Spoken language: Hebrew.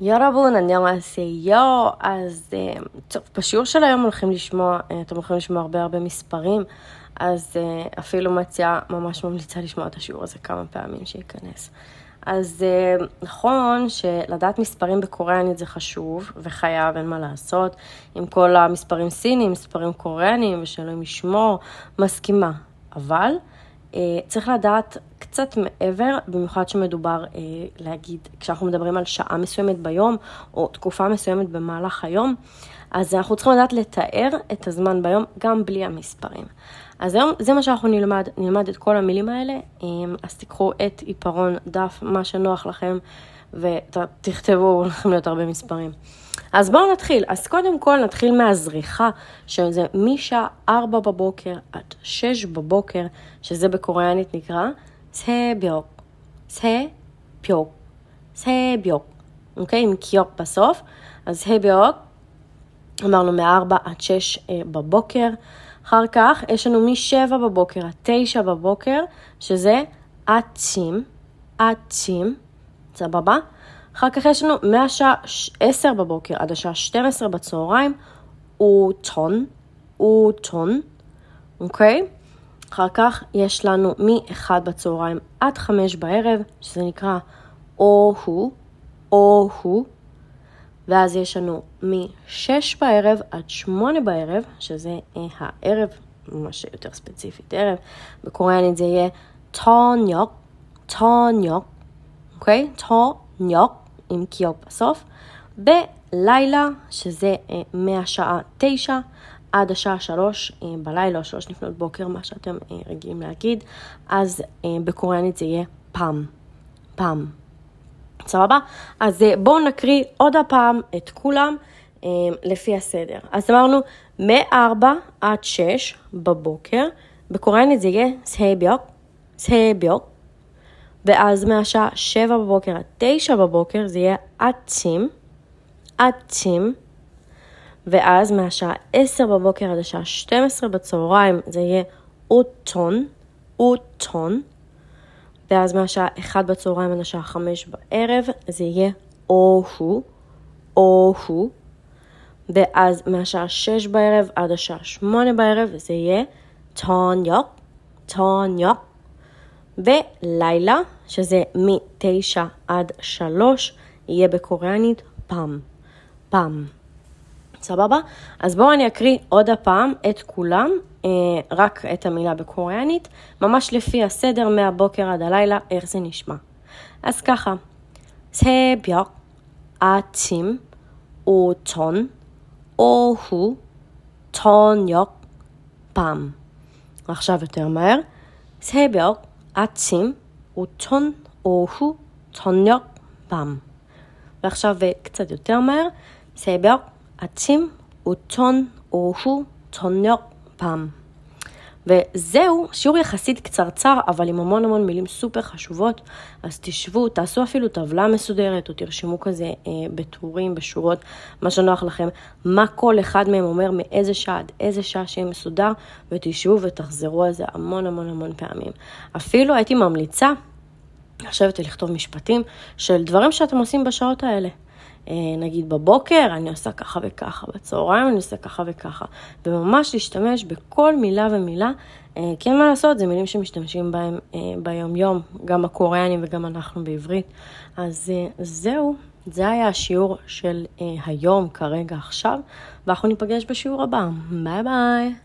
יורבון, אני יו, אז אה, טוב, בשיעור של היום הולכים לשמוע, אה, אתם הולכים לשמוע הרבה הרבה מספרים, אז אה, אפילו מציעה ממש ממליצה לשמוע את השיעור הזה כמה פעמים שייכנס. אז נכון שלדעת מספרים בקוריאנית זה חשוב וחייב, אין מה לעשות, עם כל המספרים סינים, מספרים קוריאנים, ושאלוהים ישמור, מסכימה. אבל צריך לדעת קצת מעבר, במיוחד שמדובר אה, להגיד, כשאנחנו מדברים על שעה מסוימת ביום, או תקופה מסוימת במהלך היום, אז אנחנו צריכים לדעת לתאר את הזמן ביום גם בלי המספרים. אז היום זה מה שאנחנו נלמד, נלמד את כל המילים האלה, אה, אז תיקחו את עיפרון דף, מה שנוח לכם, ותכתבו, הולכים להיות הרבה מספרים. אז בואו נתחיל. אז קודם כל נתחיל מהזריחה, שזה משעה 4 בבוקר עד 6 בבוקר, שזה בקוריאנית נקרא סביוק. סביוק. סביוק. אוקיי? עם קיוק בסוף. אז סביוק, אמרנו מ-4 עד 6 אה, בבוקר. אחר כך יש לנו מ-7 בבוקר עד 9 בבוקר, שזה עצים. עצים. סבבה? אחר כך יש לנו מהשעה 10 בבוקר עד השעה 12 בצהריים, אוטון, אוטון, אוקיי? אחר כך יש לנו מ-1 בצהריים עד 5 בערב, שזה נקרא או-הו, או-הו, ואז יש לנו מ-6 בערב עד 8 בערב, שזה אה, הערב, ממש יותר ספציפית ערב, בקוריאנית זה יהיה טוניוק, טוניוק, אוקיי? טוניוק, עם קיוק בסוף, בלילה, שזה אה, מהשעה 9 עד השעה שלוש אה, בלילה או שלוש לפנות בוקר, מה שאתם אה, רגילים להגיד, אז בקוריאנית זה יהיה פעם, פעם. סבבה? אז בואו נקריא עוד הפעם את כולם לפי הסדר. אז אמרנו מ-4 עד 6 בבוקר, בקוריאנית זה יהיה סהביוק, סהביוק, ואז מהשעה 7 בבוקר עד 9 בבוקר זה יהיה עצים, עצים, ואז מהשעה 10 בבוקר עד השעה 12 בצהריים זה יהיה אוטון, אוטון, ואז מהשעה 1 בצהריים עד השעה 5 בערב זה יהיה או-הו, או-הו, ואז מהשעה 6 בערב עד השעה 8 בערב זה יהיה טוניוק, טוניוק, ולילה, שזה מ-9 עד 3, יהיה בקוריאנית פעם, פעם. סבבה? אז בואו אני אקריא עוד הפעם את כולם, אה, רק את המילה בקוריאנית, ממש לפי הסדר מהבוקר עד הלילה, איך זה נשמע. אז ככה, 새벽, 아침, 오전, 오후, 저녁, 밤. עכשיו יותר מהר. 새벽, 아침, 오전, 오후, 저녁, 밤. ועכשיו קצת יותר מהר. 새벽, 아침, 오천, 오후, 저녁, 밤. וזהו, שיעור יחסית קצרצר, אבל עם המון המון מילים סופר חשובות, אז תשבו, תעשו אפילו טבלה מסודרת, או תרשמו כזה אה, בטורים, בשורות, מה שנוח לכם, מה כל אחד מהם אומר, מאיזה שעה עד איזה שעה שיהיה מסודר, ותשבו ותחזרו על זה המון המון המון פעמים. אפילו הייתי ממליצה לשבת ולכתוב משפטים של דברים שאתם עושים בשעות האלה. אה, נגיד בבוקר אני עושה ככה וככה, בצהריים אני עושה ככה וככה, וממש להשתמש בכל מילה ומילה, אה, כי אין מה לעשות, זה מילים שמשתמשים בהם אה, ביום-יום, גם הקוריאנים וגם אנחנו בעברית. אז זהו, זה היה השיעור של היום כרגע עכשיו, ואנחנו ניפגש בשיעור הבא. ביי ביי.